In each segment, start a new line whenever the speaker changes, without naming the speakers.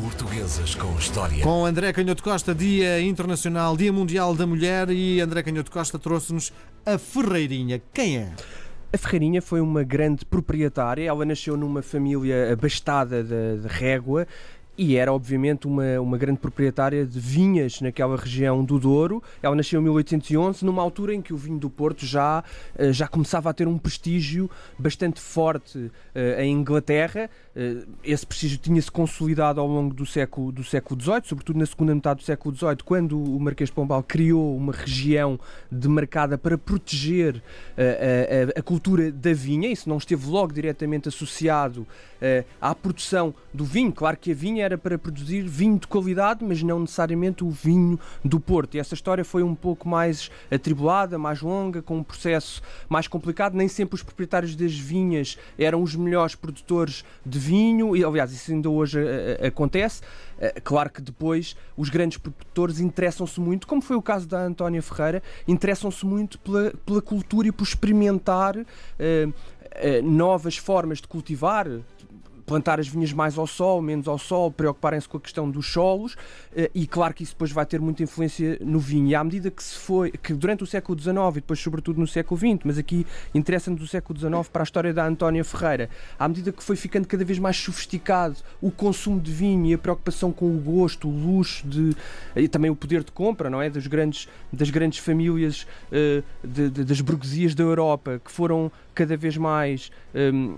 Portuguesas com História.
Com André Canhoto Costa, Dia Internacional, Dia Mundial da Mulher e André Canhoto Costa trouxe-nos a Ferreirinha. Quem é?
A Ferreirinha foi uma grande proprietária, ela nasceu numa família abastada de, de régua e era obviamente uma, uma grande proprietária de vinhas naquela região do Douro. Ela nasceu em 1811, numa altura em que o vinho do Porto já, eh, já começava a ter um prestígio bastante forte uh, em Inglaterra. Uh, esse prestígio tinha-se consolidado ao longo do século, do século XVIII, sobretudo na segunda metade do século XVIII, quando o Marquês de Pombal criou uma região demarcada para proteger a, a, a, cultura da vinha. Isso não esteve logo diretamente associado à produção do vinho. Claro que a vinha era para produzir vinho de qualidade, mas não necessariamente o vinho do Porto. E essa história foi um pouco mais atribulada, mais longa, com um processo mais complicado. Nem sempre os proprietários das vinhas eram os melhores produtores de vinho, e aliás, isso ainda hoje uh, acontece. Uh, claro que depois os grandes produtores interessam-se muito, como foi o caso da Antónia Ferreira, interessam-se muito pela, pela cultura e por experimentar novas formas de cultivar, plantar as vinhas mais ao sol, menos ao sol, preocuparem-se com a questão dos solos eh, e claro que isso depois vai ter muita influência no vinho. E à medida que se foi, que durante o século XIX e depois sobretudo no século XX, mas aqui interessa-nos o século XIX para a história da Antónia Ferreira, à medida que foi ficando cada vez mais sofisticado o consumo de vinho e a preocupação com o gosto, o luxo de, e também o poder de compra, não é, das grandes das grandes famílias uh, de, de, das burguesias da Europa que foram cada vez mais um,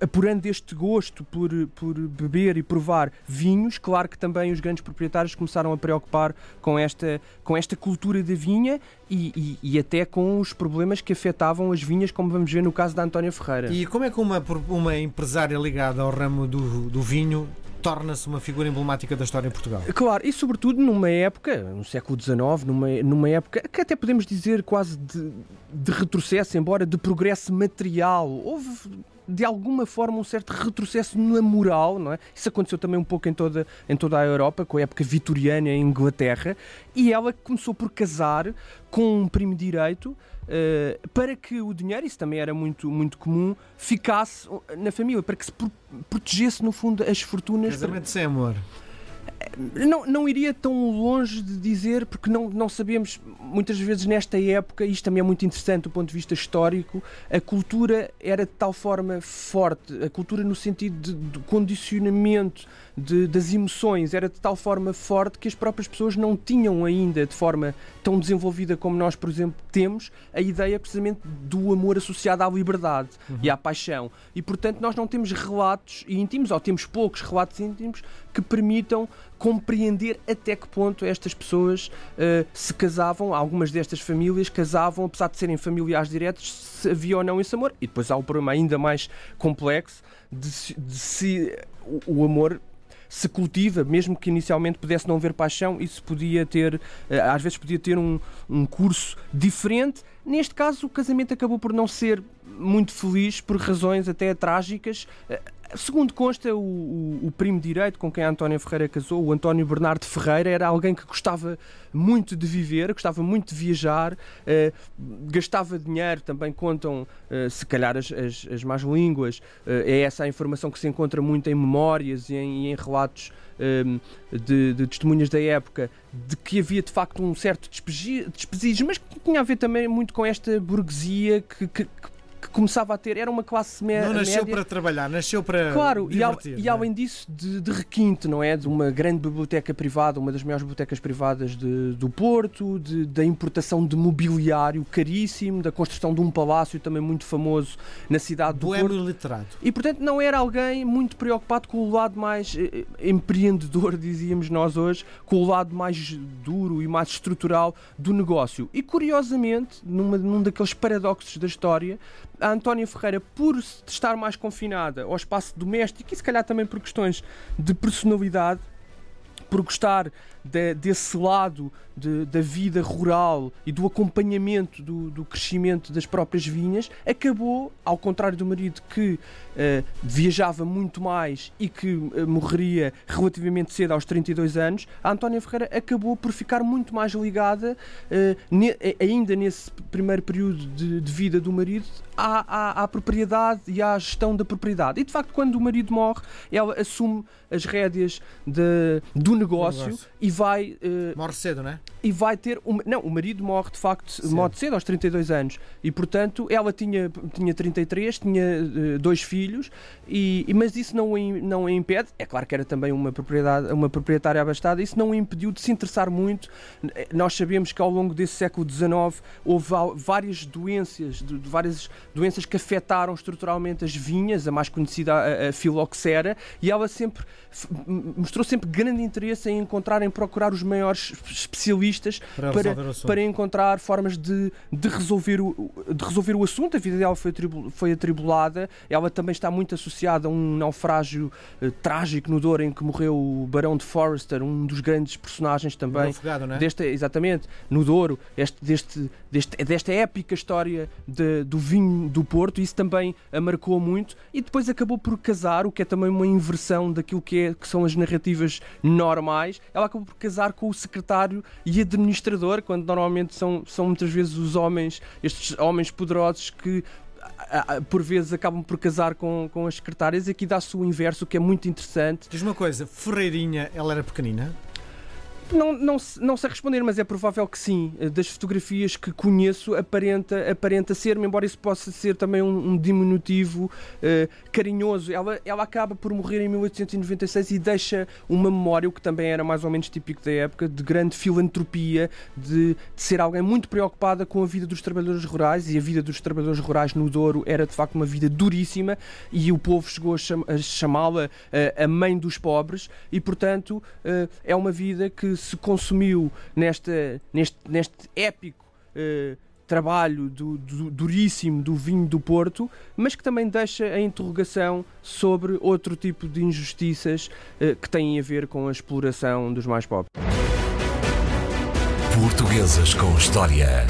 apurando este gosto por, por beber e provar vinhos, claro que também os grandes proprietários começaram a preocupar com esta, com esta cultura da vinha e, e, e, até com os problemas que afetavam as vinhas, como vamos ver no caso da Antónia Ferreira.
E como é que uma, uma empresária ligada ao ramo do, do vinho torna-se uma figura emblemática da história em Portugal.
Claro, e sobretudo numa época, no século XIX, numa, numa época que até podemos dizer quase de, de retrocesso, embora de progresso material. Houve de alguma forma um certo retrocesso na moral, não é? Isso aconteceu também um pouco em toda, em toda a Europa, com a época vitoriana em Inglaterra, e ela começou por casar com um primo direito uh, para que o dinheiro, isso também era muito, muito comum, ficasse na família, para que se protegesse, no fundo, as fortunas.
Casamento sem amor.
Não, não iria tão longe de dizer, porque não, não sabemos, muitas vezes nesta época, isto também é muito interessante do ponto de vista histórico, a cultura era de tal forma forte, a cultura no sentido de, de condicionamento de, das emoções era de tal forma forte que as próprias pessoas não tinham ainda de forma tão desenvolvida como nós, por exemplo, temos a ideia precisamente do amor associado à liberdade uhum. e à paixão. E portanto nós não temos relatos íntimos, ou temos poucos relatos íntimos que permitam compreender até que ponto estas pessoas uh, se casavam, algumas destas famílias casavam, apesar de serem familiares diretos, se havia ou não esse amor. E depois há o problema ainda mais complexo de, de se o, o amor se cultiva, mesmo que inicialmente pudesse não haver paixão, isso podia ter, eh, às vezes podia ter um, um curso diferente. Neste caso, o casamento acabou por não ser muito feliz por razões até trágicas. Segundo consta, o, o, o, primo direito com quem a Antónia Ferreira casou, o António Bernardo Ferreira, era alguém que gostava muito de viver, gostava muito de viajar, eh, gastava dinheiro, também contam, eh, se calhar, as, as, as más línguas. Eh, é essa a informação que se encontra muito em memórias e em, em relatos de, de, testemunhas da época, de que havia de facto um certo despesígio, mas que tinha a ver também muito com esta burguesia que, que, que começava a ter, era uma classe média.
Não nasceu
média.
para trabalhar, nasceu para.
Claro,
e, ao,
e, além disso, de, de, requinte, não é? De uma grande biblioteca privada, uma das maiores bibliotecas privadas de, do Porto, de, da importação de mobiliário caríssimo, da construção de um palácio também muito famoso na cidade do
Boêmio
Porto.
literado.
E portanto não era alguém muito preocupado com o lado mais eh, empreendedor, dizíamos nós hoje, com o lado mais duro e mais estrutural do negócio. E curiosamente, numa, num daqueles paradoxos da história, a Antónia Ferreira, por estar mais confinada ao espaço doméstico e se calhar também por questões de personalidade, por gostar de, desse lado de, da vida rural e do acompanhamento do, do, crescimento das próprias vinhas, acabou, ao contrário do marido que uh, viajava muito mais e que uh, morreria relativamente cedo, aos 32 anos, a Antónia Ferreira acabou por ficar muito mais ligada, uh, ne, ainda nesse primeiro período de, de vida do marido, à, à, à, propriedade e à gestão da propriedade. E de facto, quando o marido morre, ela assume as rédeas de, do negócio, negócio. e vai.
Uh, morre cedo, não é?
E vai ter. Um, não, o marido morre de facto cedo. morre cedo, aos 32 anos. E portanto, ela tinha, tinha 33, tinha uh, dois filhos, e, e, mas isso não, não a impede. É claro que era também uma, propriedade, uma proprietária abastada, isso não a impediu de se interessar muito. Nós sabemos que ao longo desse século XIX houve várias doenças, de, de várias doenças que afetaram estruturalmente as vinhas, a mais conhecida, a, a filoxera, e ela sempre mostrou sempre grande interesse em encontrar, em procurar os maiores especialistas para, para, para encontrar formas de, de, resolver o, de resolver o assunto. A vida dela foi, foi atribulada, ela também está muito associada a um naufrágio uh, trágico no Douro em que morreu o Barão de Forrester, um dos grandes personagens também.
Afogado, não é?
Deste, exatamente, no Douro, este, deste, deste, desta épica história de, do vinho do Porto, isso também a marcou muito e depois acabou por casar, o que é também uma inversão daquilo que é é, que são as narrativas normais, ela acabou por casar com o secretário e administrador, quando normalmente são, são muitas vezes os homens, estes homens poderosos que por vezes acabam por casar com, com as secretárias. Aqui dá-se o inverso, o que é muito interessante.
Diz uma coisa, Ferreirinha, ela era pequenina?
Não, não, não sei responder, mas é provável que sim. Das fotografias que conheço, aparenta, aparenta ser, embora isso possa ser também um, um diminutivo uh, carinhoso. Ela, ela acaba por morrer em 1896 e deixa uma memória, o que também era mais ou menos típico da época, de grande filantropia, de, de ser alguém muito preocupada com a vida dos trabalhadores rurais. E a vida dos trabalhadores rurais no Douro era de facto uma vida duríssima e o povo chegou a chamá-la uh, a mãe dos pobres, e portanto uh, é uma vida que se consumiu nesta, neste, neste épico uh, trabalho do, do, duríssimo do vinho do Porto, mas que também deixa a interrogação sobre outro tipo de injustiças uh, que têm a ver com a exploração dos mais pobres.
Portuguesas com História